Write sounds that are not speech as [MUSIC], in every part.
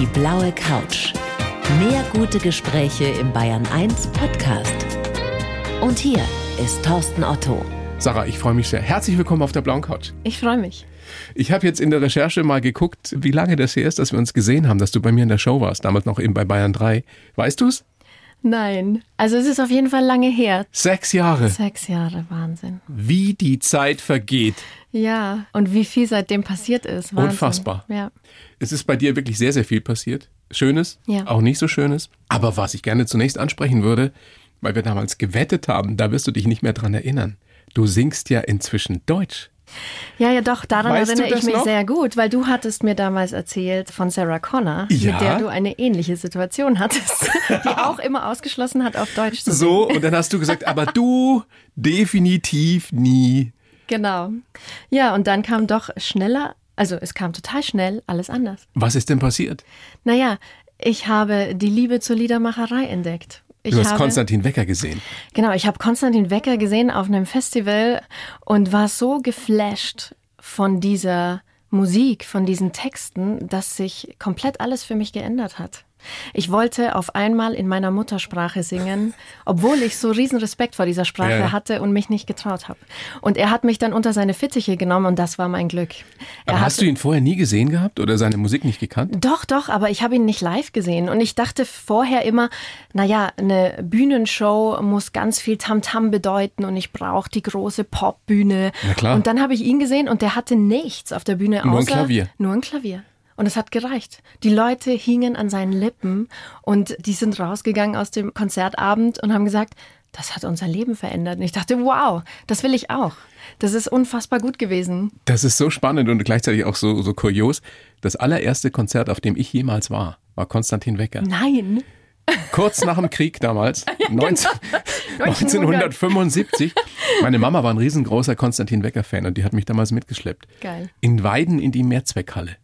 Die blaue Couch. Mehr gute Gespräche im Bayern 1 Podcast. Und hier ist Thorsten Otto. Sarah, ich freue mich sehr. Herzlich willkommen auf der blauen Couch. Ich freue mich. Ich habe jetzt in der Recherche mal geguckt, wie lange das her ist, dass wir uns gesehen haben, dass du bei mir in der Show warst, damals noch eben bei Bayern 3. Weißt du's? Nein. Also es ist auf jeden Fall lange her. Sechs Jahre. Sechs Jahre, Wahnsinn. Wie die Zeit vergeht. Ja, und wie viel seitdem passiert ist. Wahnsinn. Unfassbar. Ja. Es ist bei dir wirklich sehr, sehr viel passiert. Schönes, Ja. auch nicht so Schönes. Aber was ich gerne zunächst ansprechen würde, weil wir damals gewettet haben, da wirst du dich nicht mehr dran erinnern. Du singst ja inzwischen Deutsch. Ja, ja, doch, daran Weißt erinnere ich mich noch? sehr gut, weil du hattest mir damals erzählt von Sarah Connor, Ja. mit der du eine ähnliche Situation hattest, [LAUGHS] die auch immer ausgeschlossen hat, auf Deutsch zu singen. So, und dann hast du gesagt, aber du definitiv nie. Genau. Ja, und dann kam doch schneller, also es kam total schnell alles anders. Was ist denn passiert? Naja, ich habe die Liebe zur Liedermacherei entdeckt. Ich Du hast habe, Konstantin Wecker gesehen. Genau, ich habe Konstantin Wecker gesehen auf einem Festival und war so geflasht von dieser Musik, von diesen Texten, dass sich komplett alles für mich geändert hat. Ich wollte auf einmal in meiner Muttersprache singen, obwohl ich so riesen Respekt vor dieser Sprache Ja, hatte und mich nicht getraut habe. Und er hat mich dann unter seine Fittiche genommen und das war mein Glück. Er Aber hast du ihn vorher nie gesehen gehabt oder seine Musik nicht gekannt? doch, doch, aber ich habe ihn nicht live gesehen. Und ich dachte vorher immer, naja, eine Bühnenshow muss ganz viel Tamtam bedeuten und ich brauche die große Popbühne. Na klar. Und dann habe ich ihn gesehen und der hatte nichts auf der Bühne Nur ein außer Klavier. Nur ein Klavier. Und es hat gereicht. Die Leute hingen an seinen Lippen und die sind rausgegangen aus dem Konzertabend und haben gesagt, das hat unser Leben verändert. Und ich dachte, wow, das will ich auch. Das ist unfassbar gut gewesen. Das ist so spannend und gleichzeitig auch so, so kurios. Das allererste Konzert, auf dem ich jemals war, war Konstantin Wecker. Nein. Kurz nach dem Krieg damals, [LAUGHS] 19, 1900. 1975. [LAUGHS] Meine Mama war ein riesengroßer Konstantin Wecker-Fan und die hat mich damals mitgeschleppt. Geil. In Weiden in die Mehrzweckhalle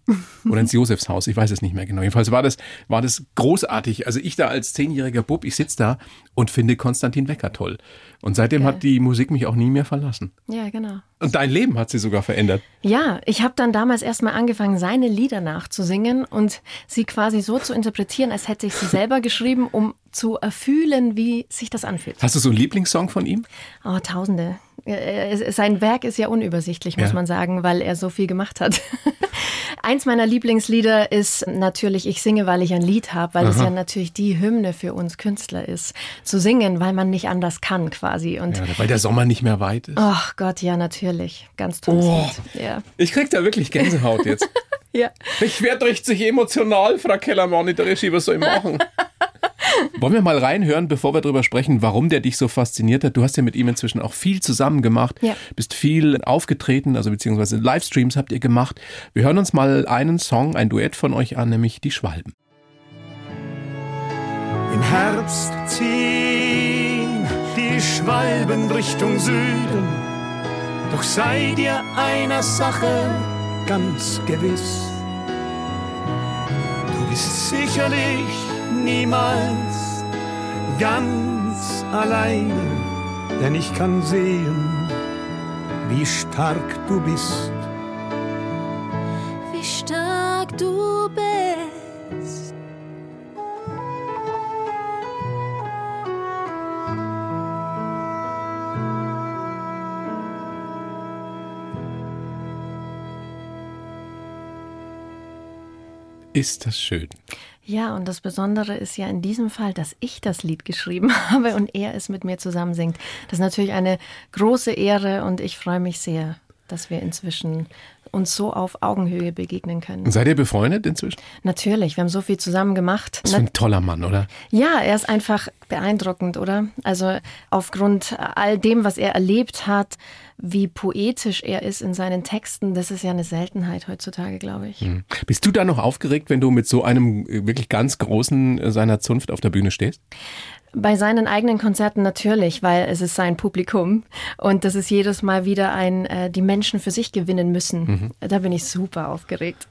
oder ins Josefshaus, ich weiß es nicht mehr genau. Jedenfalls war das, war das großartig. Also ich da als zehnjähriger Bub, ich sitze da und finde Konstantin Wecker toll. Und seitdem Geil. hat die Musik mich auch nie mehr verlassen. Ja, genau. Und dein Leben hat sie sogar verändert. Ja, ich habe dann damals erstmal angefangen, seine Lieder nachzusingen und sie quasi so zu interpretieren, als hätte ich sie selber geschrieben, um zu erfühlen, wie sich das anfühlt. Hast du so einen Lieblingssong von ihm? Oh, Tausende. Äh, es- Sein Werk ist ja unübersichtlich, muss Ja. man sagen, weil er so viel gemacht hat. [LAUGHS] Eins meiner Lieblingslieder ist natürlich Ich singe, weil ich ein Lied habe, weil es ja natürlich die Hymne für uns Künstler ist. Zu singen, weil man nicht anders kann quasi. Und Ja, weil der Sommer nicht mehr weit ist. ach Gott, ja, natürlich. Ganz tolles Oh. Ja. Ich krieg da wirklich Gänsehaut jetzt. [LAUGHS] ja. Ich werde richtig emotional, Frau Kellermann, der Regie, was soll ich machen? [LAUGHS] Wollen wir mal reinhören, bevor wir darüber sprechen, warum der dich so fasziniert hat? Du hast ja mit ihm inzwischen auch viel zusammen gemacht, Ja. bist viel aufgetreten, also beziehungsweise Livestreams habt ihr gemacht. Wir hören uns mal einen Song, ein Duett von euch an, nämlich Die Schwalben. Im Herbst ziehen die Schwalben Richtung Süden. Doch sei dir einer Sache ganz gewiss. Du bist sicherlich niemals ganz alleine, denn ich kann sehen, wie stark du bist. wie stark du bist. Ist das schön. Ja, und das Besondere ist ja in diesem Fall, dass ich das Lied geschrieben [LAUGHS] habe und er es mit mir zusammen singt. Das ist natürlich eine große Ehre und ich freue mich sehr, dass wir inzwischen uns so auf Augenhöhe begegnen können. Seid ihr befreundet inzwischen? Natürlich, wir haben so viel zusammen gemacht. Das ist ein toller Mann, oder? Ja, er ist einfach beeindruckend, oder? Also aufgrund all dem, was er erlebt hat, wie poetisch er ist in seinen Texten, das ist ja eine Seltenheit heutzutage, glaube ich. Bist du da noch aufgeregt, wenn du mit so einem äh, wirklich ganz großen äh, seiner Zunft auf der Bühne stehst? Bei seinen eigenen Konzerten natürlich, weil es ist sein Publikum und das ist jedes Mal wieder ein, äh, die Menschen für sich gewinnen müssen. Da bin ich super aufgeregt.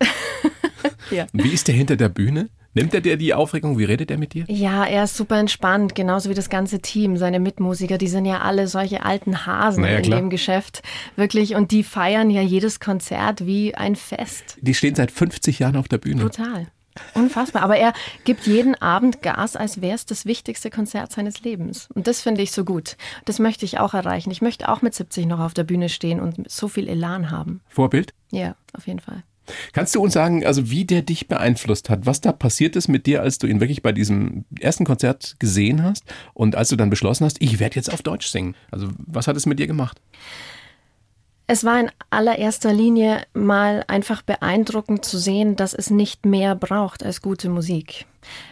[LAUGHS] ja. Wie ist der hinter der Bühne? Nimmt er dir die Aufregung? Wie redet er mit dir? Ja, er ist super entspannt, genauso wie das ganze Team, seine Mitmusiker, die sind ja alle solche alten Hasen Na ja, in klar. dem Geschäft. Wirklich, und die feiern ja jedes Konzert wie ein Fest. Die stehen seit 50 Jahren auf der Bühne. Brutal. Unfassbar. Aber er gibt jeden Abend Gas, als wäre es das wichtigste Konzert seines Lebens. Und das finde ich so gut. Das möchte ich auch erreichen. Ich möchte auch mit 70 noch auf der Bühne stehen und so viel Elan haben. Vorbild? Ja, auf jeden Fall. Kannst du uns sagen, also wie der dich beeinflusst hat, was da passiert ist mit dir, als du ihn wirklich bei diesem ersten Konzert gesehen hast und als du dann beschlossen hast, ich werde jetzt auf Deutsch singen? Also was hat es mit dir gemacht? Es war in allererster Linie mal einfach beeindruckend zu sehen, dass es nicht mehr braucht als gute Musik.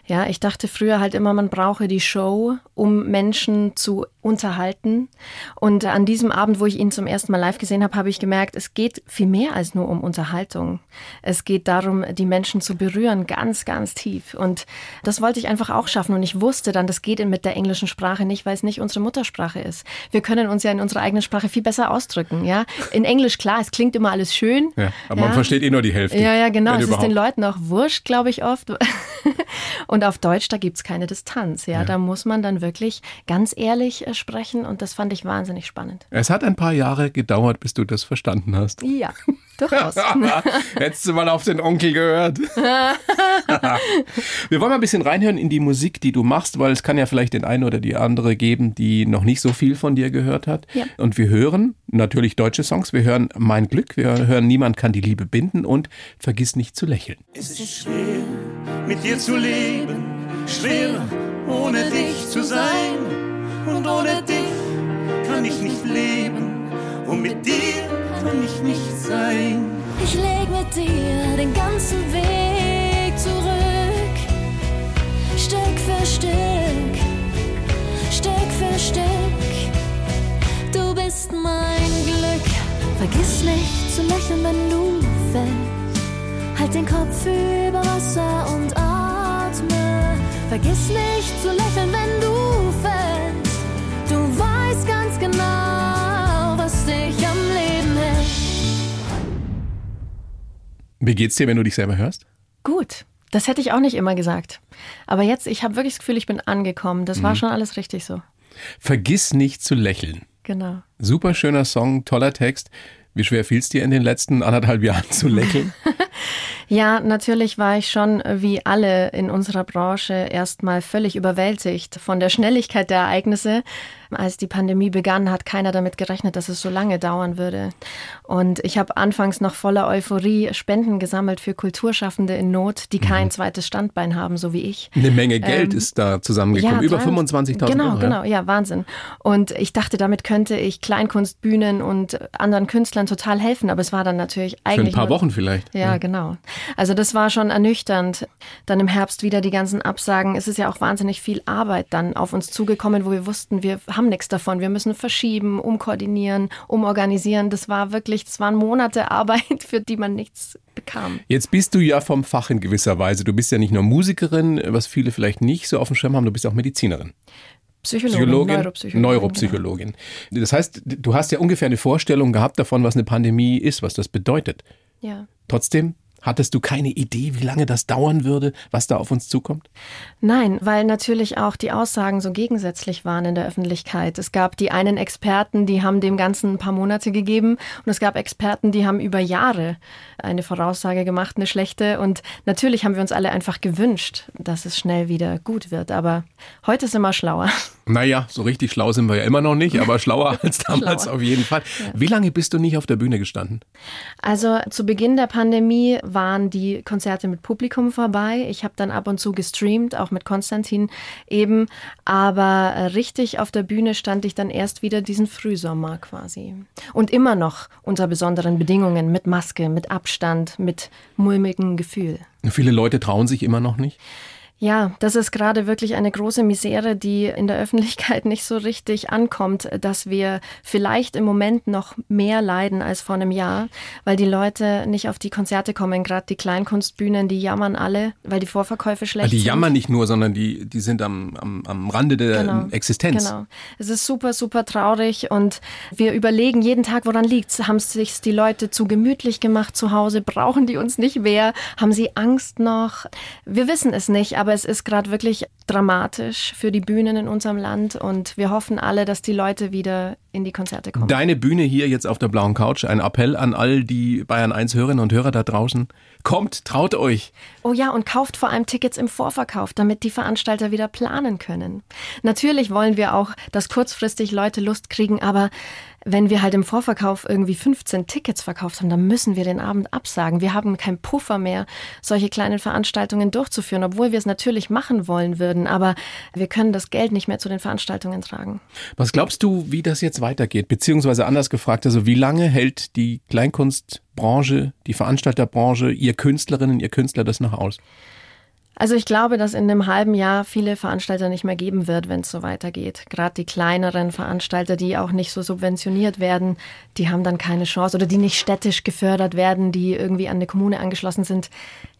Ja, ich dachte früher halt immer, man brauche die Show, um Menschen zu unterhalten. Und an diesem Abend, wo ich ihn zum ersten Mal live gesehen habe, habe ich gemerkt, es geht viel mehr als nur um Unterhaltung. Es geht darum, die Menschen zu berühren, ganz, ganz tief. Und das wollte ich einfach auch schaffen. Und ich wusste dann, das geht mit der englischen Sprache nicht, weil es nicht unsere Muttersprache ist. Wir können uns ja in unserer eigenen Sprache viel besser ausdrücken. Ja, in Englisch klar, es klingt immer alles schön. Ja, aber ja. man versteht eh nur die Hälfte. Ja, ja, genau. Es wenn ist den überhaupt. Leuten auch wurscht, glaube ich, oft. [LAUGHS] Und auf Deutsch, da gibt's keine Distanz. Ja? Ja. da muss man dann wirklich ganz ehrlich äh, sprechen. Und das fand ich wahnsinnig spannend. Es hat ein paar Jahre gedauert, bis du das verstanden hast. Ja, [LAUGHS] durchaus. [LAUGHS] [LAUGHS] Hättest du mal auf den Onkel gehört. [LAUGHS] Wir wollen mal ein bisschen reinhören in die Musik, die du machst, weil es kann ja vielleicht den einen oder die andere geben, die noch nicht so viel von dir gehört hat. Ja. Und wir hören natürlich deutsche Songs. Wir hören Mein Glück, wir hören Niemand kann die Liebe binden und Vergiss nicht zu lächeln. Es ist schwer, mit dir zu leben, schwer, ohne dich zu sein. Und ohne dich kann ich nicht leben, und mit dir kann ich nicht sein. Ich leg mit dir den ganzen Weg zurück. Stück für Stück, Stück für Stück. Du bist mein Glück. Vergiss nicht zu lächeln, wenn du fällst. Halt den Kopf über Wasser und atme. Vergiss nicht zu lächeln, wenn du Wie geht's dir, wenn du dich selber hörst? Gut. Das hätte ich auch nicht immer gesagt. Aber jetzt, ich habe wirklich das Gefühl, ich bin angekommen. Das war schon alles richtig so. Vergiss nicht zu lächeln. Genau. Super schöner Song, toller Text. Wie schwer fiel es dir in den letzten anderthalb Jahren zu lächeln? [LAUGHS] Ja, natürlich war ich schon wie alle in unserer Branche erstmal völlig überwältigt von der Schnelligkeit der Ereignisse. Als die Pandemie begann, hat keiner damit gerechnet, dass es so lange dauern würde. Und ich habe anfangs noch voller Euphorie Spenden gesammelt für Kulturschaffende in Not, die kein zweites Standbein haben, so wie ich. Eine Menge Geld Ähm, ist da zusammengekommen. Über 300 25.000 Genau, Euro. ja. genau, ja, Wahnsinn. Und ich dachte, damit könnte ich Kleinkunstbühnen und anderen Künstlern total helfen, aber es war dann natürlich Für ein eigentlich paar nur, Wochen vielleicht. ja, genau. Also das war schon ernüchternd. Dann im Herbst wieder die ganzen Absagen. Es ist ja auch wahnsinnig viel Arbeit dann auf uns zugekommen, wo wir wussten, wir haben nichts davon. Wir müssen verschieben, umkoordinieren, umorganisieren. Das war wirklich, das waren Monate [LAUGHS] Arbeit, für die man nichts bekam. Jetzt bist du ja vom Fach in gewisser Weise. Du bist ja nicht nur Musikerin, was viele vielleicht nicht so auf dem Schirm haben, du bist auch Medizinerin. Psychologin, Psychologin, Neuropsychologin. Neuropsychologin. Das heißt, du hast ja ungefähr eine Vorstellung gehabt davon, was eine Pandemie ist, was das bedeutet. Ja. Trotzdem hattest du keine Idee, wie lange das dauern würde, was da auf uns zukommt? Nein, weil natürlich auch die Aussagen so gegensätzlich waren in der Öffentlichkeit. Es gab die einen Experten, die haben dem Ganzen ein paar Monate gegeben und es gab Experten, die haben über Jahre eine Voraussage gemacht, eine schlechte. Und natürlich haben wir uns alle einfach gewünscht, dass es schnell wieder gut wird. Aber heute sind wir schlauer. Naja, so richtig schlau sind wir ja immer noch nicht, aber [LAUGHS] schlauer als damals Schlauer. auf jeden Fall. Wie lange bist du nicht auf der Bühne gestanden? Also zu Beginn der Pandemie waren die Konzerte mit Publikum vorbei. Ich habe dann ab und zu gestreamt, auch mit Konstantin eben. Aber äh, richtig auf der Bühne stand ich dann erst wieder diesen Frühsommer quasi. Und immer noch unter besonderen Bedingungen, mit Maske, mit Abstand, mit mulmigem Gefühl. Viele Leute trauen sich immer noch nicht. Ja, das ist gerade wirklich eine große Misere, die in der Öffentlichkeit [LAUGHS] nicht so richtig ankommt, dass wir vielleicht im Moment noch mehr leiden als vor einem Jahr, weil die Leute nicht auf die Konzerte kommen. Gerade die Kleinkunstbühnen, die jammern alle, weil die Vorverkäufe schlecht Die sind. jammern nicht nur, sondern die, die sind am, am, am Rande der Genau. Existenz. Genau. Es ist super, super traurig und wir überlegen jeden Tag, woran liegt's. Haben sich die Leute zu gemütlich gemacht zu Hause? Brauchen die uns nicht mehr? Haben sie Angst noch? Wir wissen es nicht, aber Aber es ist gerade wirklich dramatisch für die Bühnen in unserem Land und wir hoffen alle, dass die Leute wieder in die Konzerte kommen. Deine Bühne hier jetzt auf der blauen Couch, ein Appell an all die Bayern 1 Hörerinnen und Hörer da draußen. Kommt, traut euch. Oh ja, und kauft vor allem Tickets im Vorverkauf, damit die Veranstalter wieder planen können. Natürlich wollen wir auch, dass kurzfristig Leute Lust kriegen, aber wenn wir halt im Vorverkauf irgendwie 15 Tickets verkauft haben, dann müssen wir den Abend absagen. Wir haben keinen Puffer mehr, solche kleinen Veranstaltungen durchzuführen, obwohl wir es natürlich machen wollen würden, aber wir können das Geld nicht mehr zu den Veranstaltungen tragen. Was glaubst du, wie das jetzt weitergeht? Beziehungsweise anders gefragt, also wie lange hält die Kleinkunstbranche, die Veranstalterbranche, ihr Künstlerinnen, ihr Künstler das noch aus? Also ich glaube, dass in einem halben Jahr viele Veranstalter nicht mehr geben wird, wenn es so weitergeht. Gerade die kleineren Veranstalter, die auch nicht so subventioniert werden, die haben dann keine Chance oder die nicht städtisch gefördert werden, die irgendwie an eine Kommune angeschlossen sind,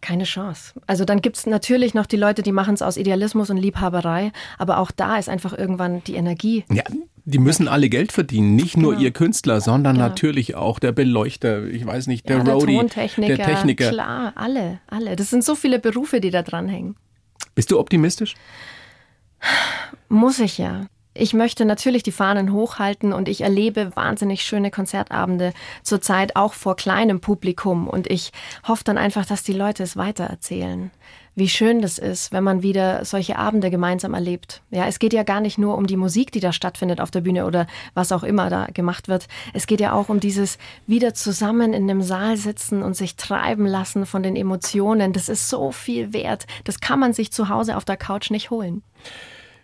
keine Chance. Also dann gibt es natürlich noch die Leute, die machen es aus Idealismus und Liebhaberei, aber auch da ist einfach irgendwann die Energie. Ja, die müssen alle Geld verdienen, nicht nur Genau. ihr Künstler, sondern Genau. natürlich auch der Beleuchter, ich weiß nicht, der ja, Roadie, der Tontechniker, der Techniker. klar, alle, alle. Das sind so viele Berufe, die da dranhängen. Bist du optimistisch? Muss ich ja. Ich möchte natürlich die Fahnen hochhalten und ich erlebe wahnsinnig schöne Konzertabende zurzeit auch vor kleinem Publikum und ich hoffe dann einfach, dass die Leute es weitererzählen. Wie schön das ist, wenn man wieder solche Abende gemeinsam erlebt. Ja, es geht ja gar nicht nur um die Musik, die da stattfindet auf der Bühne oder was auch immer da gemacht wird. Es geht ja auch um dieses wieder zusammen in einem Saal sitzen und sich treiben lassen von den Emotionen. Das ist so viel wert. Das kann man sich zu Hause auf der Couch nicht holen.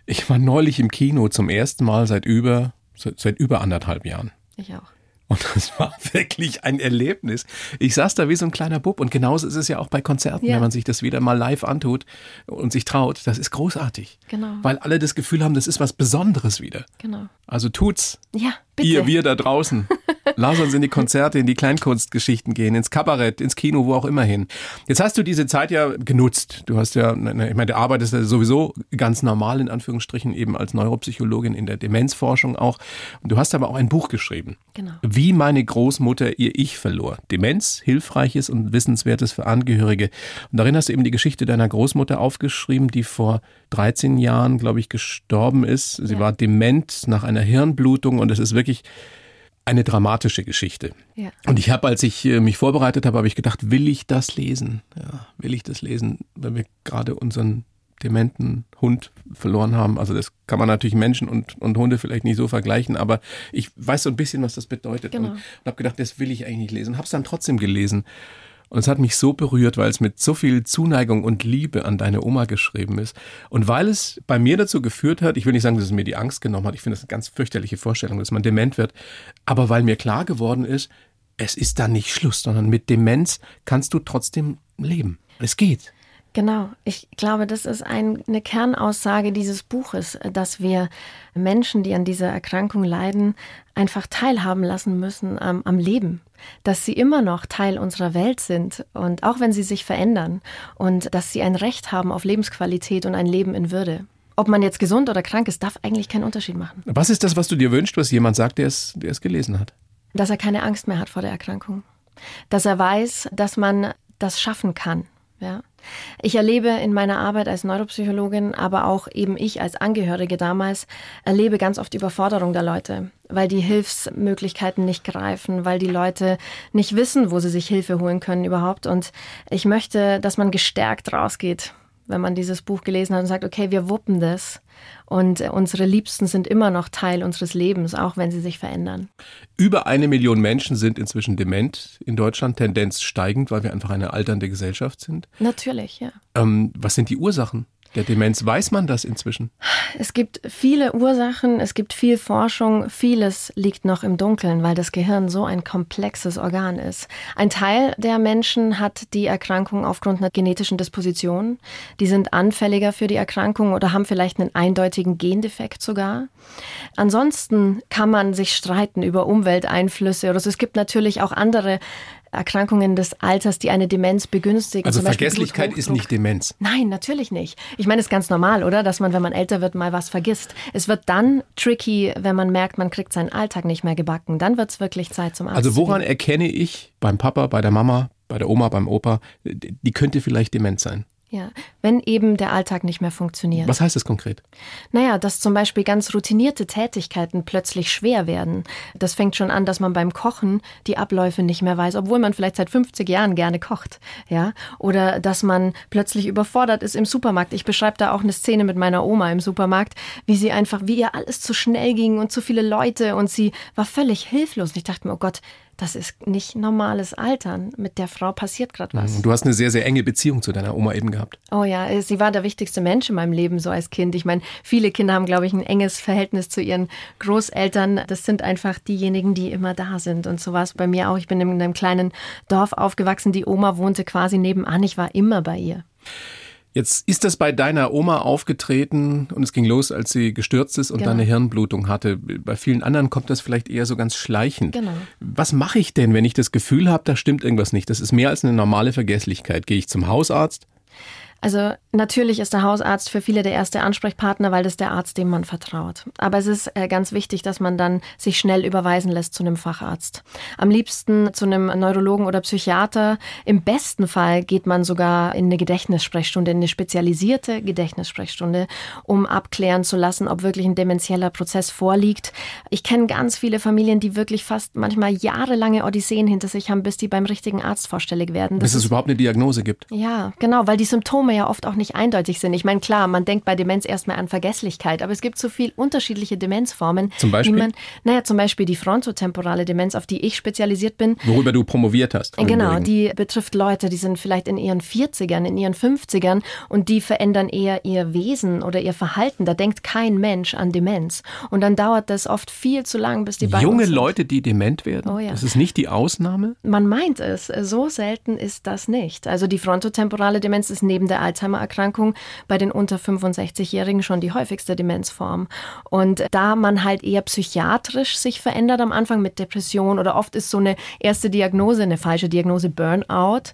Ich war neulich im Kino zum ersten Mal seit über, seit über anderthalb Jahren. Ich auch. Und das war [LAUGHS] wirklich ein Erlebnis. Ich saß da wie so ein kleiner Bub und genauso ist es ja auch bei Konzerten, Ja. wenn man sich das wieder mal live antut und sich traut. Das ist großartig. Genau. Weil alle das Gefühl haben, das ist was Besonderes wieder. Genau. Also tut's. Ja, bitte. Ihr, wir da draußen. [LAUGHS] Lass uns in die Konzerte, in die Kleinkunstgeschichten gehen, ins Kabarett, ins Kino, wo auch immer hin. Jetzt hast du diese Zeit ja genutzt. Du hast ja, ne, ich meine, du arbeitest ja sowieso ganz normal in Anführungsstrichen eben als Neuropsychologin in der Demenzforschung auch. Und du hast aber auch ein Buch geschrieben. Genau. Wie meine Großmutter ihr Ich verlor. Demenz, Hilfreiches und Wissenswertes für Angehörige. Und darin hast du eben die Geschichte deiner Großmutter aufgeschrieben, die vor 13 Jahren, glaube ich, gestorben ist. Sie Ja. war dement nach einer Hirnblutung und es ist wirklich eine dramatische Geschichte. Ja. Und ich habe, als ich äh, mich vorbereitet habe, habe ich gedacht, will ich das lesen? Ja, will ich das lesen, weil wir gerade unseren dementen Hund verloren haben. Also das kann man natürlich Menschen und, und Hunde vielleicht nicht so vergleichen, aber ich weiß so ein bisschen, was das bedeutet. Genau. Und, und habe gedacht, das will ich eigentlich nicht lesen. Habe es dann trotzdem gelesen. Und es hat mich so berührt, weil es mit so viel Zuneigung und Liebe an deine Oma geschrieben ist. Und weil es bei mir dazu geführt hat, ich will nicht sagen, dass es mir die Angst genommen hat, ich finde das eine ganz fürchterliche Vorstellung, dass man dement wird, aber weil mir klar geworden ist, es ist da nicht Schluss, sondern mit Demenz kannst du trotzdem leben. Es geht. Genau. Ich glaube, das ist ein, eine Kernaussage dieses Buches, dass wir Menschen, die an dieser Erkrankung leiden, einfach teilhaben lassen müssen am, am Leben. Dass sie immer noch Teil unserer Welt sind und auch wenn sie sich verändern und dass sie ein Recht haben auf Lebensqualität und ein Leben in Würde. Ob man jetzt gesund oder krank ist, darf eigentlich keinen Unterschied machen. Was ist das, was du dir wünschst, was jemand sagt, der es, der es gelesen hat? dass er keine Angst mehr hat vor der Erkrankung. Dass er weiß, dass man das schaffen kann. Ja. Ich erlebe in meiner Arbeit als Neuropsychologin, aber auch eben ich als Angehörige damals, erlebe ganz oft Überforderung der Leute, weil die Hilfsmöglichkeiten nicht greifen, weil die Leute nicht wissen, wo sie sich Hilfe holen können überhaupt. Und ich möchte, dass man gestärkt rausgeht, wenn man dieses Buch gelesen hat und sagt, okay, wir wuppen das. Und äh, unsere Liebsten sind immer noch Teil unseres Lebens, auch wenn sie sich verändern. Über eine Million Menschen sind inzwischen dement in Deutschland, Tendenz steigend, weil wir einfach eine alternde Gesellschaft sind. Natürlich, ja. Ähm, was sind die Ursachen der Demenz? Weiß man das inzwischen? Es gibt viele Ursachen, es gibt viel Forschung, vieles liegt noch im Dunkeln, weil das Gehirn so ein komplexes Organ ist. Ein Teil der Menschen hat die Erkrankung aufgrund einer genetischen Disposition. Die sind anfälliger für die Erkrankung oder haben vielleicht einen eindeutigen Gendefekt sogar. Ansonsten kann man sich streiten über Umwelteinflüsse oder so. Es gibt natürlich auch andere Erkrankungen des Alters, die eine Demenz begünstigen. Also Vergesslichkeit ist nicht Demenz. Nein, natürlich nicht. Ich meine, es ist ganz normal, oder? Dass man, wenn man älter wird, mal was vergisst. Es wird dann tricky, wenn man merkt, man kriegt seinen Alltag nicht mehr gebacken. Dann wird es wirklich Zeit zum Arzt. Also woran erkenne ich beim Papa, bei der Mama, bei der Oma, beim Opa, die könnte vielleicht dement sein? Ja, wenn eben der Alltag nicht mehr funktioniert. Was heißt das konkret? Naja, dass zum Beispiel ganz routinierte Tätigkeiten plötzlich schwer werden. Das fängt schon an, dass man beim Kochen die Abläufe nicht mehr weiß, obwohl man vielleicht seit 50 Jahren gerne kocht. Ja? Oder dass man plötzlich überfordert ist im Supermarkt. Ich beschreibe da auch eine Szene mit meiner Oma im Supermarkt, wie sie einfach, wie ihr alles zu schnell ging und zu viele Leute und sie war völlig hilflos. Und ich dachte mir, oh Gott, das ist nicht normales Altern. Mit der Frau passiert gerade was. Du hast eine sehr, sehr enge Beziehung zu deiner Oma eben gehabt. Oh ja, sie war der wichtigste Mensch in meinem Leben so als Kind. Ich meine, viele Kinder haben, glaube ich, ein enges Verhältnis zu ihren Großeltern. Das sind einfach diejenigen, die immer da sind. Und so war es bei mir auch. Ich bin in einem kleinen Dorf aufgewachsen. Die Oma wohnte quasi nebenan. Ich war immer bei ihr. Jetzt ist das bei deiner Oma aufgetreten und es ging los, als sie gestürzt ist und Genau. dann eine Hirnblutung hatte. Bei vielen anderen kommt das vielleicht eher so ganz schleichend. Genau. Was mache ich denn, wenn ich das Gefühl habe, da stimmt irgendwas nicht? Das ist mehr als eine normale Vergesslichkeit. Gehe ich zum Hausarzt? Also natürlich ist der Hausarzt für viele der erste Ansprechpartner, weil das der Arzt, dem man vertraut. Aber es ist äh, ganz wichtig, dass man dann sich schnell überweisen lässt zu einem Facharzt. Am liebsten zu einem Neurologen oder Psychiater. Im besten Fall geht man sogar in eine Gedächtnissprechstunde, in eine spezialisierte Gedächtnissprechstunde, um abklären zu lassen, ob wirklich ein demenzieller Prozess vorliegt. Ich kenne ganz viele Familien, die wirklich fast manchmal jahrelange Odysseen hinter sich haben, bis die beim richtigen Arzt vorstellig werden. Das Bis es überhaupt eine Diagnose gibt. ja, genau, weil die Symptome ja oft auch nicht eindeutig sind. Ich meine, klar, man denkt bei Demenz erstmal an Vergesslichkeit, aber es gibt so viel unterschiedliche Demenzformen. Zum Beispiel? Man, naja, zum Beispiel die frontotemporale Demenz, auf die ich spezialisiert bin. Worüber du promoviert hast. Genau, die betrifft Leute, die sind vielleicht in ihren 40ern, in ihren 50ern und die verändern eher ihr Wesen oder ihr Verhalten. Da denkt kein Mensch an Demenz. Und dann dauert das oft viel zu lang, bis die bei Junge. Leute, die dement werden. Oh ja. Das ist nicht die Ausnahme. Man meint es, so selten ist das nicht. Also die frontotemporale Demenz ist neben der Alzheimer-Erkrankung bei den unter 65-Jährigen schon die häufigste Demenzform. Und da man halt eher psychiatrisch sich verändert am Anfang mit Depression oder oft ist so eine erste Diagnose, eine falsche Diagnose Burnout.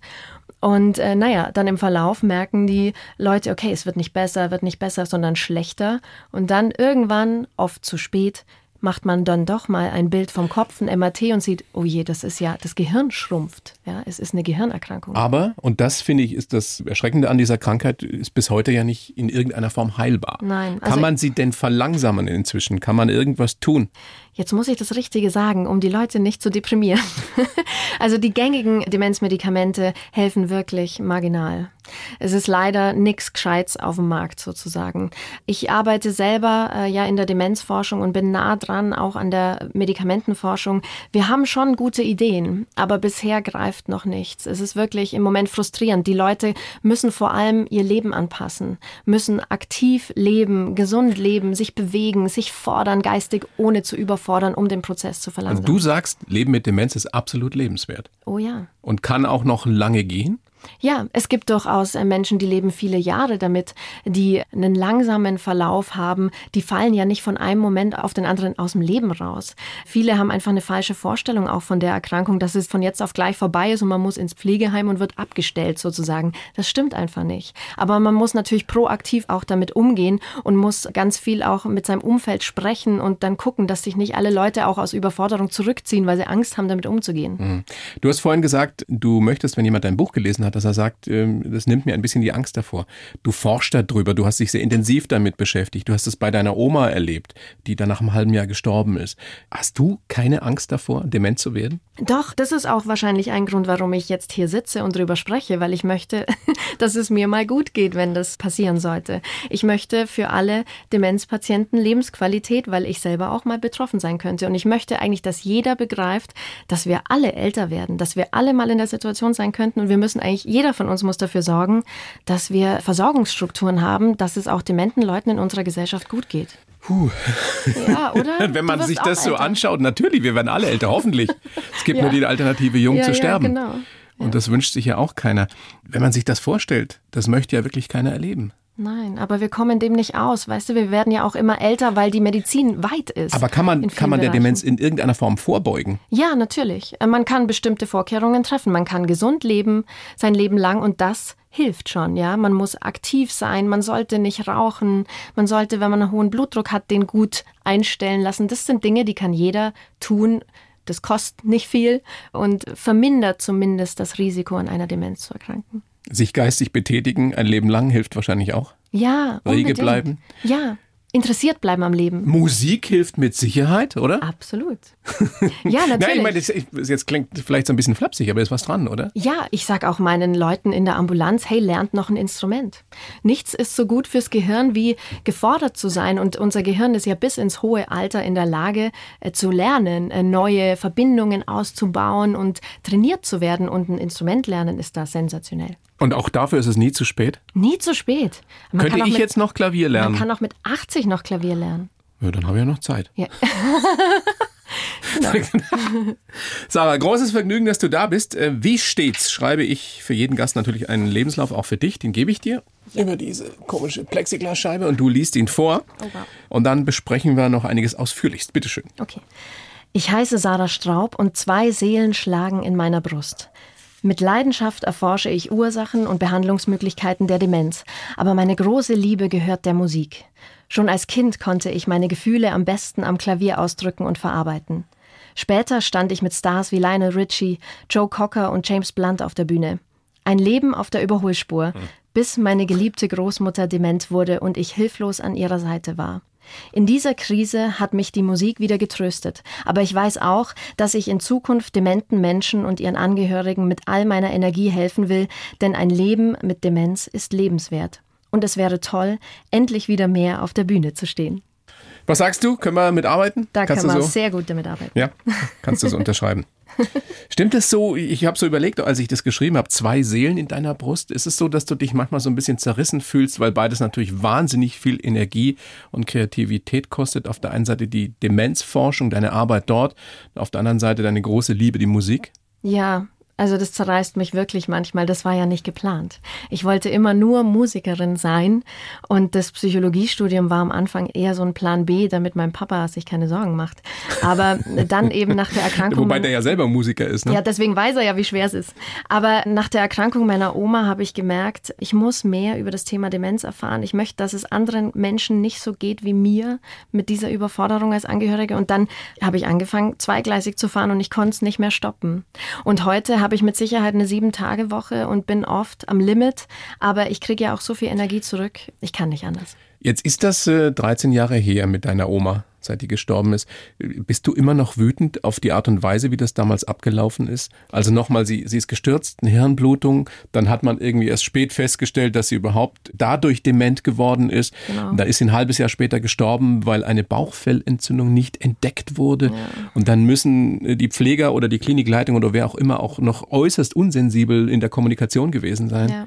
Und äh, naja, dann im Verlauf merken die Leute, okay, es wird nicht besser, wird nicht besser, sondern schlechter. Und dann irgendwann, oft zu spät, macht man dann doch mal ein Bild vom Kopf, ein MRT und sieht, oh je, das ist ja, das Gehirn schrumpft. Ja, es ist eine Gehirnerkrankung. Aber, und das finde ich, ist das Erschreckende an dieser Krankheit, ist bis heute ja nicht in irgendeiner Form heilbar. Nein, Kann also- man sie denn verlangsamen inzwischen? Kann man irgendwas tun? Jetzt muss ich das Richtige sagen, um die Leute nicht zu deprimieren. [LAUGHS] also die gängigen Demenzmedikamente helfen wirklich marginal. Es ist leider nichts Gescheites auf dem Markt sozusagen. Ich arbeite selber äh, ja in der Demenzforschung und bin nah dran auch an der Medikamentenforschung. Wir haben schon gute Ideen, aber bisher greift noch nichts. Es ist wirklich im Moment frustrierend. Die Leute müssen vor allem ihr Leben anpassen, müssen aktiv leben, gesund leben, sich bewegen, sich fordern geistig, ohne zu überfordern, um den Prozess zu Also verlangsamen. du sagst, Leben mit Demenz ist absolut lebenswert oh ja. und kann auch noch lange gehen. Ja, es gibt durchaus äh, Menschen, die leben viele Jahre damit, die einen langsamen Verlauf haben. Die fallen ja nicht von einem Moment auf den anderen aus dem Leben raus. Viele haben einfach eine falsche Vorstellung auch von der Erkrankung, dass es von jetzt auf gleich vorbei ist und man muss ins Pflegeheim und wird abgestellt sozusagen. Das stimmt einfach nicht. Aber man muss natürlich proaktiv auch damit umgehen und muss ganz viel auch mit seinem Umfeld sprechen und dann gucken, dass sich nicht alle Leute auch aus Überforderung zurückziehen, weil sie Angst haben, damit umzugehen. Du hast vorhin gesagt, du möchtest, wenn jemand dein Buch gelesen hat, dass er sagt, ähm, das nimmt mir ein bisschen die Angst davor. Du forschst darüber, du hast dich sehr intensiv damit beschäftigt, du hast es bei deiner Oma erlebt, die dann nach einem halben Jahr gestorben ist. Hast du keine Angst davor, dement zu werden? Doch, das ist auch wahrscheinlich ein Grund, warum ich jetzt hier sitze und drüber spreche, weil ich möchte, [LAUGHS] dass es mir mal gut geht, wenn das passieren sollte. Ich möchte für alle Demenzpatienten Lebensqualität, weil ich selber auch mal betroffen sein könnte. Und ich möchte eigentlich, dass jeder begreift, dass wir alle älter werden, dass wir alle mal in der Situation sein könnten und wir müssen eigentlich, jeder von uns muss dafür sorgen, dass wir Versorgungsstrukturen haben, dass es auch dementen Leuten in unserer Gesellschaft gut geht. Puh. Ja, oder? [LAUGHS] Wenn man sich das so älter. anschaut, natürlich, wir werden alle älter, hoffentlich. Es gibt Ja. nur die Alternative, jung Ja, zu sterben. genau. Und das wünscht sich ja auch keiner. Wenn man sich das vorstellt, das möchte ja wirklich keiner erleben. Nein, aber wir kommen dem nicht aus. Weißt du, wir werden ja auch immer älter, weil die Medizin weit ist. Aber kann man, kann man der Bereichen. Demenz in irgendeiner Form vorbeugen? Ja, natürlich. Äh, Man kann bestimmte Vorkehrungen treffen. Man kann gesund leben, sein Leben lang und das hilft schon, ja. Man muss aktiv sein, man sollte nicht rauchen, man sollte, wenn man einen hohen Blutdruck hat, den gut einstellen lassen. Das sind Dinge, die kann jeder tun. Das kostet nicht viel und vermindert zumindest das Risiko, an einer Demenz zu erkranken. Sich geistig betätigen, ein Leben lang, hilft wahrscheinlich auch. Ja, Rege unbedingt. bleiben. Ja, interessiert bleiben am Leben. Musik hilft mit Sicherheit, oder? Absolut. [LAUGHS] Ja, natürlich. Nein, ich meine, das, das jetzt klingt vielleicht so ein bisschen flapsig, aber ist was dran, oder? Ja, ich sag auch meinen Leuten in der Ambulanz, hey, lernt noch ein Instrument. Nichts ist so gut fürs Gehirn wie gefordert zu sein und unser Gehirn ist ja bis ins hohe Alter in der Lage äh, zu lernen, äh, neue Verbindungen auszubauen und trainiert zu werden und ein Instrument lernen ist da sensationell. Und auch dafür ist es nie zu spät. Nie zu spät. Man Könnte ich mit, jetzt noch Klavier lernen? Man kann auch mit 80 noch Klavier lernen. Ja, dann habe ich ja noch Zeit. Ja. [LAUGHS] Sarah, großes Vergnügen, dass du da bist. Äh, Wie stets schreibe ich für jeden Gast natürlich einen Lebenslauf, auch für dich. Den gebe ich dir über diese komische Plexiglasscheibe und du liest ihn vor. Oh, wow. Und dann besprechen wir noch einiges ausführlichst. Bitteschön. Okay. Ich heiße Sarah Straub und zwei Seelen schlagen in meiner Brust. Mit Leidenschaft erforsche ich Ursachen und Behandlungsmöglichkeiten der Demenz, aber meine große Liebe gehört der Musik. Schon als Kind konnte ich meine Gefühle am besten am Klavier ausdrücken und verarbeiten. Später stand ich mit Stars wie Lionel Richie, Joe Cocker und James Blunt auf der Bühne. Ein Leben auf der Überholspur, bis meine geliebte Großmutter dement wurde und ich hilflos an ihrer Seite war. In dieser Krise hat mich die Musik wieder getröstet, aber ich weiß auch, dass ich in Zukunft dementen Menschen und ihren Angehörigen mit all meiner Energie helfen will, denn ein Leben mit Demenz ist lebenswert. Und es wäre toll, endlich wieder mehr auf der Bühne zu stehen. Was sagst du? Können wir mitarbeiten? Da Kannst kann man so? sehr gut damit arbeiten. Ja, kannst du so [LAUGHS] unterschreiben. [LAUGHS] Stimmt es so, ich habe so überlegt, als ich das geschrieben habe, zwei Seelen in deiner Brust, ist es so, dass du dich manchmal so ein bisschen zerrissen fühlst, weil beides natürlich wahnsinnig viel Energie und Kreativität kostet. Auf der einen Seite die Demenzforschung, deine Arbeit dort, auf der anderen Seite deine große Liebe, die Musik. Ja, also das zerreißt mich wirklich manchmal. Das war ja nicht geplant. Ich wollte immer nur Musikerin sein und das Psychologiestudium war am Anfang eher so ein Plan B, damit mein Papa sich keine Sorgen macht. Aber dann [LAUGHS] eben nach der Erkrankung. Wobei der ja selber Musiker ist, ne? Ja, deswegen weiß er ja, wie schwer es ist. Aber nach der Erkrankung meiner Oma habe ich gemerkt, ich muss mehr über das Thema Demenz erfahren. Ich möchte, dass es anderen Menschen nicht so geht wie mir mit dieser Überforderung als Angehörige. Und dann habe ich angefangen, zweigleisig zu fahren und ich konnte es nicht mehr stoppen. Und heute habe ich mit Sicherheit eine Sieben-Tage-Woche und bin oft am Limit. Aber ich kriege ja auch so viel Energie zurück. Ich kann nicht anders. Jetzt ist das äh, 13 Jahre her mit deiner Oma, seit die gestorben ist. Bist du immer noch wütend auf die Art und Weise, wie das damals abgelaufen ist? Also nochmal, sie, sie ist gestürzt, eine Hirnblutung, dann hat man irgendwie erst spät festgestellt, dass sie überhaupt dadurch dement geworden ist. Genau. Dann ist sie ein halbes Jahr später gestorben, weil eine Bauchfellentzündung nicht entdeckt wurde. Und dann müssen äh, die Pfleger oder die Klinikleitung oder wer auch immer auch noch äußerst unsensibel in der Kommunikation gewesen sein. Ja.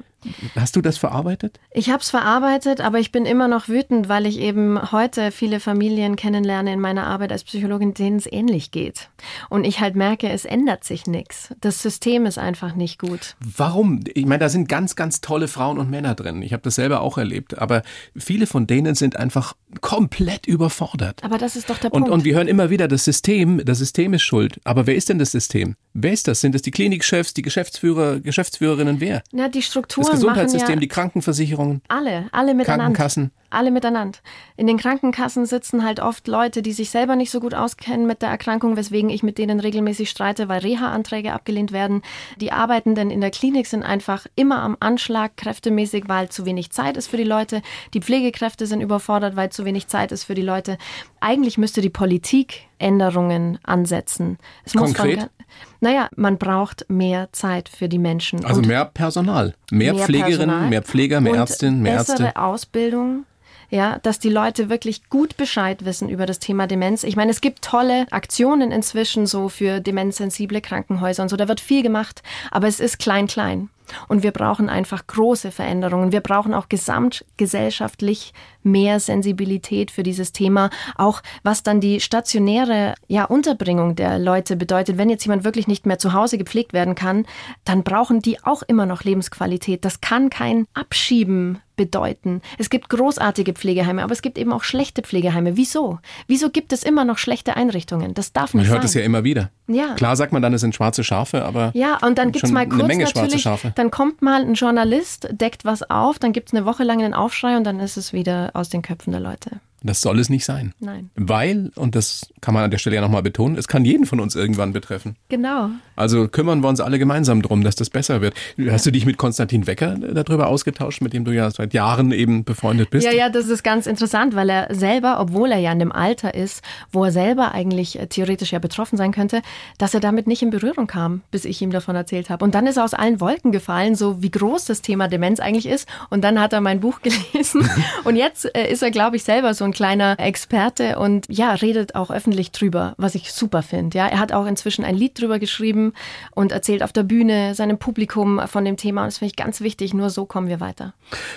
Hast du das verarbeitet? Ich habe es verarbeitet, aber ich bin immer noch wütend, weil ich eben heute viele Familien kennenlerne in meiner Arbeit als Psychologin, denen es ähnlich geht. Und ich halt merke, es ändert sich nichts. Das System ist einfach nicht gut. Warum? Ich meine, da sind ganz, ganz tolle Frauen und Männer drin. Ich habe das selber auch erlebt. Aber viele von denen sind einfach komplett überfordert. Aber das ist doch der Und, Punkt. und wir hören immer wieder, das System, das System ist schuld. Aber wer ist denn das System? Wer ist das? Sind es die Klinikchefs, die Geschäftsführer, Geschäftsführerinnen? Wer? ja, die Strukturen Gesundheitssystem, ja die Krankenversicherungen? alle, alle miteinander. Krankenkassen. Alle miteinander. In den Krankenkassen sitzen halt oft Leute, die sich selber nicht so gut auskennen mit der Erkrankung, weswegen ich mit denen regelmäßig streite, weil Reha-Anträge abgelehnt werden. Die Arbeitenden in der Klinik sind einfach immer am Anschlag, kräftemäßig, weil zu wenig Zeit ist für die Leute. Die Pflegekräfte sind überfordert, weil zu wenig Zeit ist für die Leute. Eigentlich müsste die Politik Änderungen ansetzen. Es muss Konkret? ga- naja, man braucht mehr Zeit für die Menschen. Also mehr Personal. Mehr, mehr Pflegerinnen, Personal mehr Pfleger, mehr Ärztinnen, mehr bessere Ärzte. Ausbildung. Ja, dass die Leute wirklich gut Bescheid wissen über das Thema Demenz. Ich meine, es gibt tolle Aktionen inzwischen so für demenzsensible Krankenhäuser und so. Da wird viel gemacht, aber es ist klein, klein. Und wir brauchen einfach große Veränderungen. Wir brauchen auch gesamtgesellschaftlich mehr Sensibilität für dieses Thema. Auch was dann die stationäre ja, Unterbringung der Leute bedeutet. Wenn jetzt jemand wirklich nicht mehr zu Hause gepflegt werden kann, dann brauchen die auch immer noch Lebensqualität. Das kann kein Abschieben bedeuten. Es gibt großartige Pflegeheime, aber es gibt eben auch schlechte Pflegeheime. Wieso? Wieso gibt es immer noch schlechte Einrichtungen? Das darf Man nicht hört sein. es ja immer wieder. Ja. Klar sagt man dann, es sind schwarze Schafe, aber Ja, und dann gibt's mal eine kurz Menge schwarze Schafe. dann kommt mal ein Journalist, deckt was auf, dann gibt's eine Woche lang einen Aufschrei und dann ist es wieder aus den Köpfen der Leute. Das soll es nicht sein. Nein. Weil, und das kann man an der Stelle ja nochmal betonen, es kann jeden von uns irgendwann betreffen. Genau. Also kümmern wir uns alle gemeinsam drum, dass das besser wird. Hast du dich mit Konstantin Wecker darüber ausgetauscht, mit dem du ja seit Jahren eben befreundet bist? Ja, ja, das ist ganz interessant, weil er selber, obwohl er ja in dem Alter ist, wo er selber eigentlich äh, theoretisch ja betroffen sein könnte, dass er damit nicht in Berührung kam, bis ich ihm davon erzählt habe. Und dann ist er aus allen Wolken gefallen, so wie groß das Thema Demenz eigentlich ist. Und dann hat er mein Buch [LAUGHS] gelesen. Und jetzt äh, ist er, glaube ich, selber so ein kleiner Experte und ja, redet auch öffentlich drüber, was ich super finde. Ja, er hat auch inzwischen ein Lied drüber geschrieben und erzählt auf der Bühne seinem Publikum von dem Thema. Und das finde ich ganz wichtig. Nur so kommen wir weiter.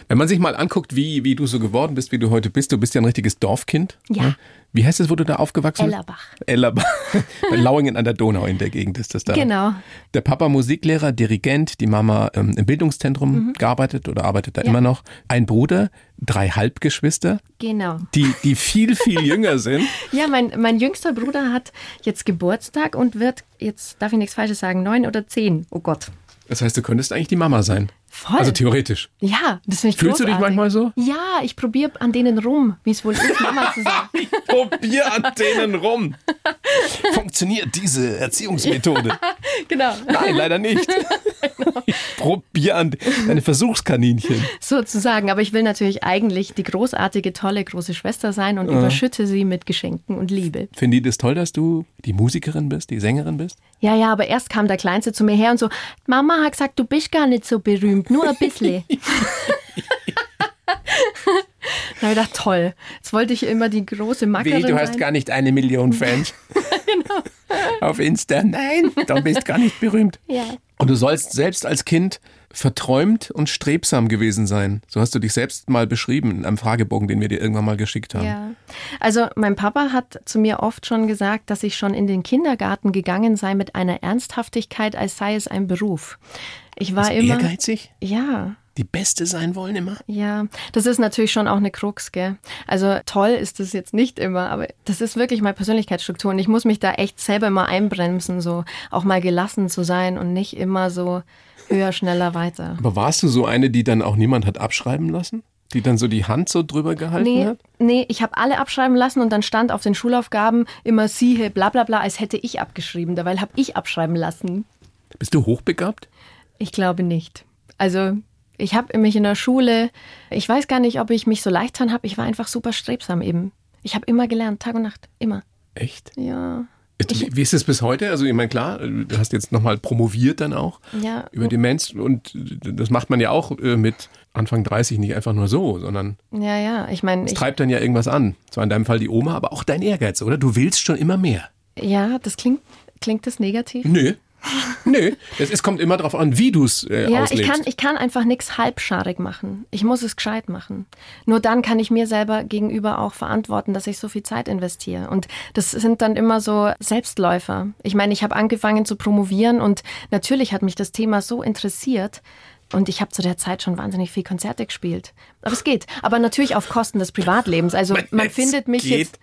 Wenn man sich mal anguckt, wie, wie du so geworden bist, wie du heute bist, du bist ja ein richtiges Dorfkind. Ja. ne? Wie heißt es, wo du da aufgewachsen Ellerbach. bist? Ellerbach. [LAUGHS] Bei Lauingen an der Donau in der Gegend ist das da. Genau. Der Papa Musiklehrer, Dirigent, die Mama ähm, im Bildungszentrum gearbeitet oder arbeitet da Mhm. Ja. immer noch. Ein Bruder, drei Halbgeschwister, Genau. die, die viel, viel [LAUGHS] jünger sind. Ja, mein, mein jüngster Bruder hat jetzt Geburtstag und wird, jetzt darf ich nichts Falsches sagen, neun oder zehn. Oh Gott. Das heißt, du könntest eigentlich die Mama sein. Voll. Also theoretisch. Ja, das finde ich Fühlst du dich großartig. manchmal so? Ja, ich probiere an denen rum, wie es wohl ist, Mama zu [LAUGHS] sein. Probier an denen rum. Funktioniert diese Erziehungsmethode? [LAUGHS] genau. Nein, leider nicht. Ich probier an deine Versuchskaninchen. Sozusagen. Aber ich will natürlich eigentlich die großartige, tolle große Schwester sein und überschütte sie mit Geschenken und Liebe. Finden die das toll, dass du die Musikerin bist, die Sängerin bist? Ja, ja, aber erst kam der Kleinste zu mir her und so, Mama hat gesagt, du bist gar nicht so berühmt, nur ein bisschen. [LAUGHS] Da habe ich gedacht, toll. Jetzt wollte ich immer die große Mackerin Wie, du hast sein. gar nicht eine Million Fans. [LAUGHS] Genau. Auf Insta. Nein, du bist gar nicht berühmt. Ja. Und du sollst selbst als Kind verträumt und strebsam gewesen sein. So hast du dich selbst mal beschrieben in einem Fragebogen, den wir dir irgendwann mal geschickt haben. Ja. Also mein Papa hat zu mir oft schon gesagt, dass ich schon in den Kindergarten gegangen sei mit einer Ernsthaftigkeit, als sei es ein Beruf. Ich war Also immer. ehrgeizig? Ja, Die Beste sein wollen immer? ja, das ist natürlich schon auch eine Krux, gell? Also toll ist das jetzt nicht immer, aber das ist wirklich meine Persönlichkeitsstruktur und ich muss mich da echt selber immer einbremsen, so auch mal gelassen zu sein und nicht immer so höher, schneller, weiter. Aber warst du so eine, die dann auch niemand hat abschreiben lassen? Die dann so die Hand so drüber gehalten Nee, hat? nee, ich habe alle abschreiben lassen und dann stand auf den Schulaufgaben immer siehe, bla bla bla, als hätte ich abgeschrieben. Dabei habe ich abschreiben lassen. Bist du hochbegabt? Ich glaube nicht. Also ich habe mich in der Schule, ich weiß gar nicht, ob ich mich so leicht getan habe, ich war einfach super strebsam eben. Ich habe immer gelernt, Tag und Nacht, immer. Echt? Ja. Wie wie ist es bis heute? Also ich meine, klar, du hast jetzt nochmal promoviert dann auch Ja. über Demenz und das macht man ja auch äh, mit Anfang 30 nicht einfach nur so, sondern Ja, ja, ich meine, es ich, treibt dann ja irgendwas an. Zwar in deinem Fall die Oma, aber auch dein Ehrgeiz, oder? Du willst schon immer mehr. ja, das klingt, klingt das negativ? Nö. [LAUGHS] Nö. Es, es kommt immer darauf an, wie du es äh, Ja, auslebst. ich kann, ich kann einfach nichts halbscharig machen. Ich muss es gescheit machen. Nur dann kann ich mir selber gegenüber auch verantworten, dass ich so viel Zeit investiere. Und das sind dann immer so Selbstläufer. Ich meine, ich habe angefangen zu promovieren und natürlich hat mich das Thema so interessiert. Und ich habe zu der Zeit schon wahnsinnig viel Konzerte gespielt. Aber es geht. Aber natürlich auf Kosten des Privatlebens. Also man Es findet mich geht. jetzt.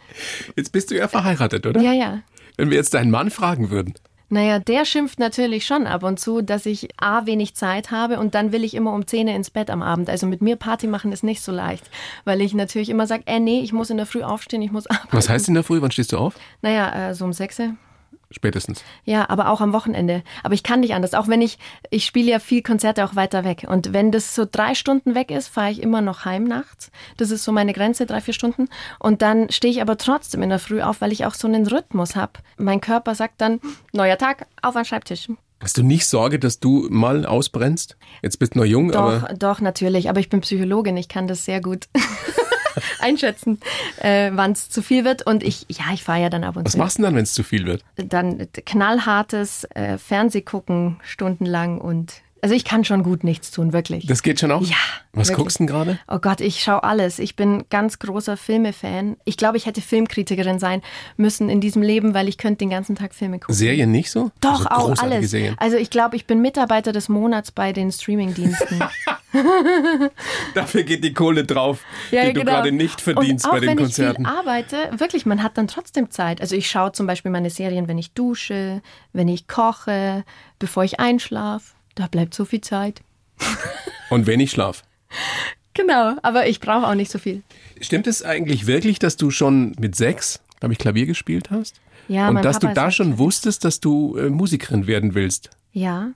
Jetzt bist du ja verheiratet, oder? Ja, ja. Wenn wir jetzt deinen Mann fragen würden. Naja, der schimpft natürlich schon ab und zu, dass ich A, wenig Zeit habe und dann will ich immer um 10 Uhr ins Bett am Abend. Also mit mir Party machen ist nicht so leicht, weil ich natürlich immer sage, äh, nee, ich muss in der Früh aufstehen, ich muss arbeiten. Was heißt in der Früh? Wann stehst du auf? Naja, äh, so um 6 Uhr. Spätestens. Ja, aber auch am Wochenende. Aber ich kann nicht anders. Auch wenn ich, ich spiele ja viel Konzerte auch weiter weg. Und wenn das so drei Stunden weg ist, fahre ich immer noch heim nachts. Das ist so meine Grenze, drei, vier Stunden. Und dann stehe ich aber trotzdem in der Früh auf, weil ich auch so einen Rhythmus habe. Mein Körper sagt dann, neuer Tag, auf an Schreibtisch. Hast du nicht Sorge, dass du mal ausbrennst? Jetzt bist du noch jung, Doch, aber doch, natürlich. Aber ich bin Psychologin, ich kann das sehr gut [LAUGHS] [LAUGHS] einschätzen, äh, wann es zu viel wird. Und ich, ja, ich fahre ja dann ab und was zu. machst du denn dann, wenn es zu viel wird? Dann knallhartes äh, Fernsehgucken stundenlang und also ich kann schon gut nichts tun, wirklich. Das geht schon auch? Ja, Was wirklich. guckst du denn gerade? Oh Gott, ich schaue alles. Ich bin ganz großer Filmefan. Ich glaube, ich hätte Filmkritikerin sein müssen in diesem Leben, weil ich könnte den ganzen Tag Filme gucken. Serien nicht so? Doch, also auch alles. Serien. Also ich glaube, ich bin Mitarbeiter des Monats bei den Streamingdiensten. [LAUGHS] Dafür geht die Kohle drauf, die du genau. gerade nicht verdienst auch bei den wenn Konzerten. ich viel arbeite, wirklich, man hat dann trotzdem Zeit. Also ich schaue zum Beispiel meine Serien, wenn ich dusche, wenn ich koche, bevor ich einschlafe. Da bleibt so viel Zeit. Und wenn ich schlaf. Genau. Aber ich brauche auch nicht so viel. Stimmt es eigentlich wirklich, dass du schon mit sechs, glaube ich, Klavier gespielt hast? Ja, Und dass Papa du da schon Klavier. wusstest, dass du äh, Musikerin werden willst? Ja,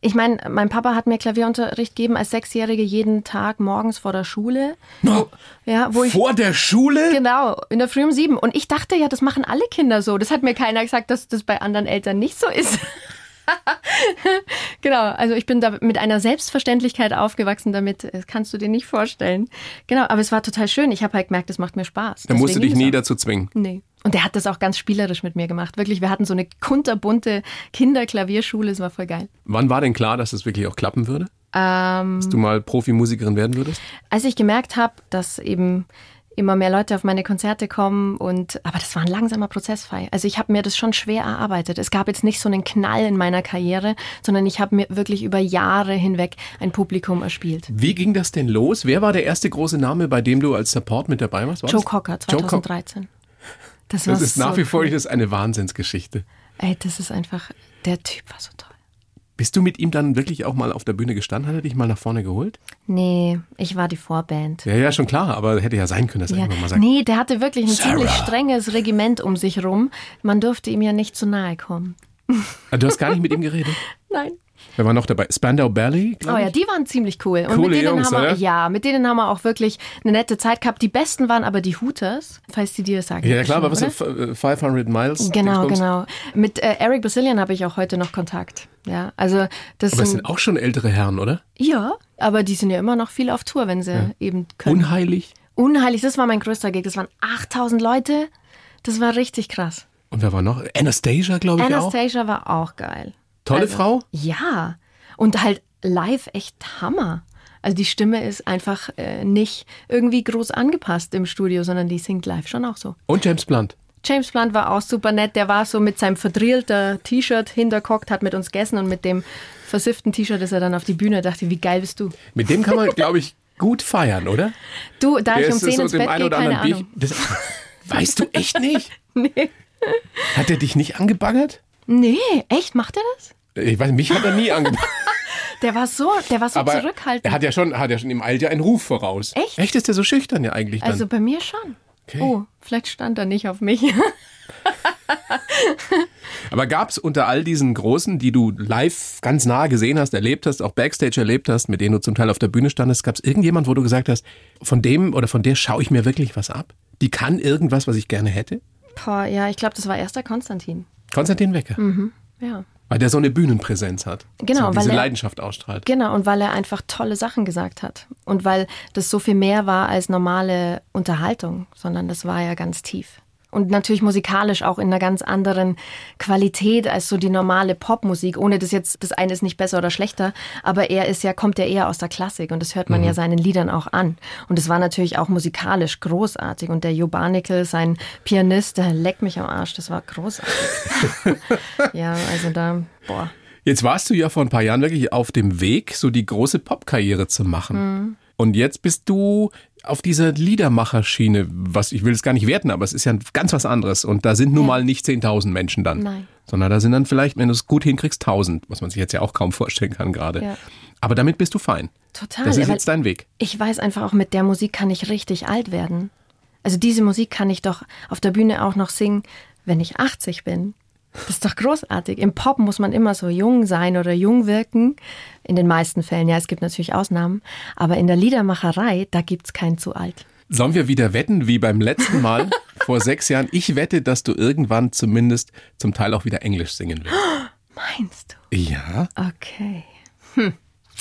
ich meine, mein Papa hat mir Klavierunterricht gegeben als Sechsjährige jeden Tag morgens vor der Schule. No. Ja, wo ich Vor der Schule? Genau, in der Früh um sieben. Und ich dachte ja, das machen alle Kinder so. Das hat mir keiner gesagt, dass das bei anderen Eltern nicht so ist. [LAUGHS] [LAUGHS] genau, also ich bin da mit einer Selbstverständlichkeit aufgewachsen damit, das kannst du dir nicht vorstellen. Genau, aber es war total schön. Ich habe halt gemerkt, es macht mir Spaß. Da musst du dich nie dazu zwingen. Nee. Und der hat das auch ganz spielerisch mit mir gemacht. Wirklich, wir hatten so eine kunterbunte Kinderklavierschule, es war voll geil. Wann war denn klar, dass das wirklich auch klappen würde? Ähm, Dass du mal Profimusikerin werden würdest? als ich gemerkt habe, dass eben immer mehr Leute auf meine Konzerte kommen und aber das war ein langsamer Prozess, Fei. Also ich habe mir das schon schwer erarbeitet. Es gab jetzt nicht so einen Knall in meiner Karriere, sondern ich habe mir wirklich über Jahre hinweg ein Publikum erspielt. Wie ging das denn los? Wer war der erste große Name, bei dem du als Support mit dabei warst? War Joe das? Cocker Joe Cocker. 2013. Das, Das ist so nach wie vor cool. das eine Wahnsinnsgeschichte. Ey, das ist einfach der Typ war so toll. Bist du mit ihm dann wirklich auch mal auf der Bühne gestanden? Hat er dich mal nach vorne geholt? Nee, ich war die Vorband. Ja, ja, schon klar, aber hätte ja sein können, dass er Ja, irgendwann mal sagt, nee, der hatte wirklich ein Sarah. ziemlich strenges Regiment um sich rum. Man durfte ihm ja nicht zu nahe kommen. Ah, du hast gar nicht mit ihm geredet. [LAUGHS] Nein. Wer war noch dabei? Spandau Ballet, Oh ja, die waren ziemlich cool. Und Coole mit denen Jungs, haben wir, ja, mit denen haben wir auch wirklich eine nette Zeit gehabt. Die besten waren aber die Hooters, falls die dir das sagen. Ja, ja, klar, aber was oder? ist 500 Miles? Genau, genau. Mit äh, Eric Basilian habe ich auch heute noch Kontakt. Ja, also das Aber es sind, sind auch schon ältere Herren, oder? ja, aber die sind ja immer noch viel auf Tour, wenn sie eben können. Unheilig. Unheilig, das war mein größter Gig. Das waren 8000 Leute. Das war richtig krass. Und wer war noch? Anastasia, glaube ich auch. Anastasia war auch geil. Tolle Also, Frau? Ja. Und halt live echt Hammer. Also die Stimme ist einfach äh, nicht irgendwie groß angepasst im Studio, sondern die singt live schon auch so. Und James Blunt. James Blunt war auch super nett. Der war so mit seinem verdrillter T-Shirt hinterkockt, hat mit uns gegessen und mit dem versifften T-Shirt ist er dann auf die Bühne. Dachte, wie geil bist du? Mit dem kann man, [LAUGHS] glaube ich, gut feiern, oder? Du, da ich um ist 10 ins Bett gehe, keine Ahnung. Bier- Das, [LAUGHS] weißt du echt nicht? Hat er dich nicht angebaggert? Nee, echt? Macht er das? Ich weiß, mich hat er nie angebaggert. [LAUGHS] Der war so, der war so Aber zurückhaltend. er hat ja schon, hat ja schon im Alter einen Ruf voraus. Echt? Echt ist er so schüchtern ja eigentlich dann. also bei mir schon. Okay. Oh, vielleicht stand er nicht auf mich. [LAUGHS] Aber gab es unter all diesen Großen, die du live ganz nah gesehen hast, erlebt hast, auch Backstage erlebt hast, mit denen du zum Teil auf der Bühne standest, gab es irgendjemand, wo du gesagt hast, von dem oder von der schaue ich mir wirklich was ab? Die kann irgendwas, was ich gerne hätte? Boah, ja, ich glaube, das war erst der Konstantin. Konstantin Wecker. Ja. Weil der so eine Bühnenpräsenz hat. Mhm. Genau, so weil diese er- Leidenschaft ausstrahlt. Genau, und weil er einfach tolle Sachen gesagt hat. Und weil das so viel mehr war als normale Unterhaltung, sondern das war ja ganz tief. Und natürlich musikalisch auch in einer ganz anderen Qualität als so die normale Popmusik, ohne das jetzt, das eine ist nicht besser oder schlechter, aber er ist ja, kommt ja eher aus der Klassik und das hört man ja seinen Liedern auch an. Und es war natürlich auch musikalisch großartig. Und der Jo Barnickel, sein Pianist, der leckt mich am Arsch, das war großartig. [LAUGHS] ja, also da, boah. Jetzt warst du ja vor ein paar Jahren wirklich auf dem Weg, so die große Popkarriere zu machen. Mhm. Und jetzt bist du auf dieser Liedermacherschiene, was ich will es gar nicht werten, aber es ist ja ganz was anderes. Und da sind nun mal nicht 10.000 Menschen dann. Nein. Sondern da sind dann vielleicht, wenn du es gut hinkriegst, 1.000, was man sich jetzt ja auch kaum vorstellen kann gerade. Ja. Aber damit bist du fein. Total. Das ist jetzt dein Weg. Ich weiß einfach auch, mit der Musik kann ich richtig alt werden. Also diese Musik kann ich doch auf der Bühne auch noch singen, wenn ich 80 bin. Das ist doch großartig. Im Pop muss man immer so jung sein oder jung wirken. In den meisten Fällen, ja, es gibt natürlich Ausnahmen. Aber in der Liedermacherei, da gibt's kein zu alt. Sollen wir wieder wetten, wie beim letzten Mal [LAUGHS] vor sechs Jahren? Ich wette, dass du irgendwann zumindest zum Teil auch wieder Englisch singen wirst. [GASPS] Meinst du? Ja? Okay.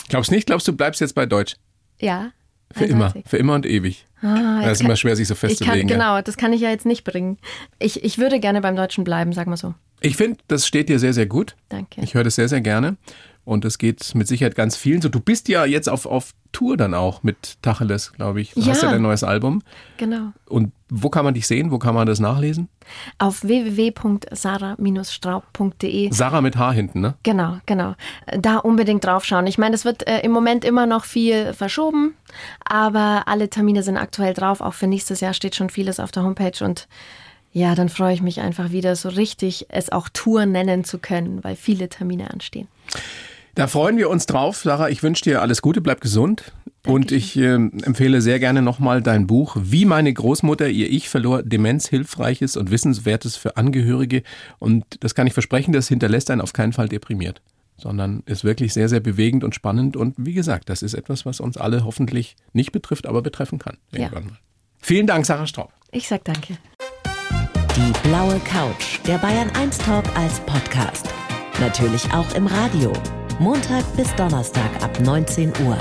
Glaubst nicht? Glaubst du, bleibst jetzt bei Deutsch? Ja. Für immer. Für immer und ewig. Ah, das ist immer kann- schwer, sich so kann, festzulegen. ja. genau, das kann ich ja jetzt nicht bringen. Ich, ich würde gerne beim Deutschen bleiben, sag mal so. Ich finde, das steht dir sehr, sehr gut. Danke. Ich höre das sehr, sehr gerne. Und es geht mit Sicherheit ganz vielen so. Du bist ja jetzt auf, auf Tour dann auch mit Tacheles, glaube ich. Du Ja. hast ja dein neues Album. Genau. Und wo kann man dich sehen? Wo kann man das nachlesen? Auf www.sarah-straub.de Sarah mit H hinten, ne? Genau, genau. Da unbedingt draufschauen. Ich meine, es wird äh, im Moment immer noch viel verschoben, aber alle Termine sind aktuell drauf. Auch für nächstes Jahr steht schon vieles auf der Homepage und ja, dann freue ich mich einfach wieder so richtig, es auch Tour nennen zu können, weil viele Termine anstehen. Da freuen wir uns drauf. Sarah, ich wünsche dir alles Gute, bleib gesund. Und ich äh, empfehle sehr gerne nochmal dein Buch Wie meine Großmutter ihr Ich verlor, Demenz, Hilfreiches und Wissenswertes für Angehörige. Und das kann ich versprechen, das hinterlässt einen auf keinen Fall deprimiert, sondern ist wirklich sehr, sehr bewegend und spannend. Und wie gesagt, das ist etwas, was uns alle hoffentlich nicht betrifft, aber betreffen kann. Irgendwann mal. Vielen Dank, Sarah Straub. Ich sag danke. Die blaue Couch, der Bayern 1 Talk als Podcast. Natürlich auch im Radio. Montag bis Donnerstag ab 19 Uhr.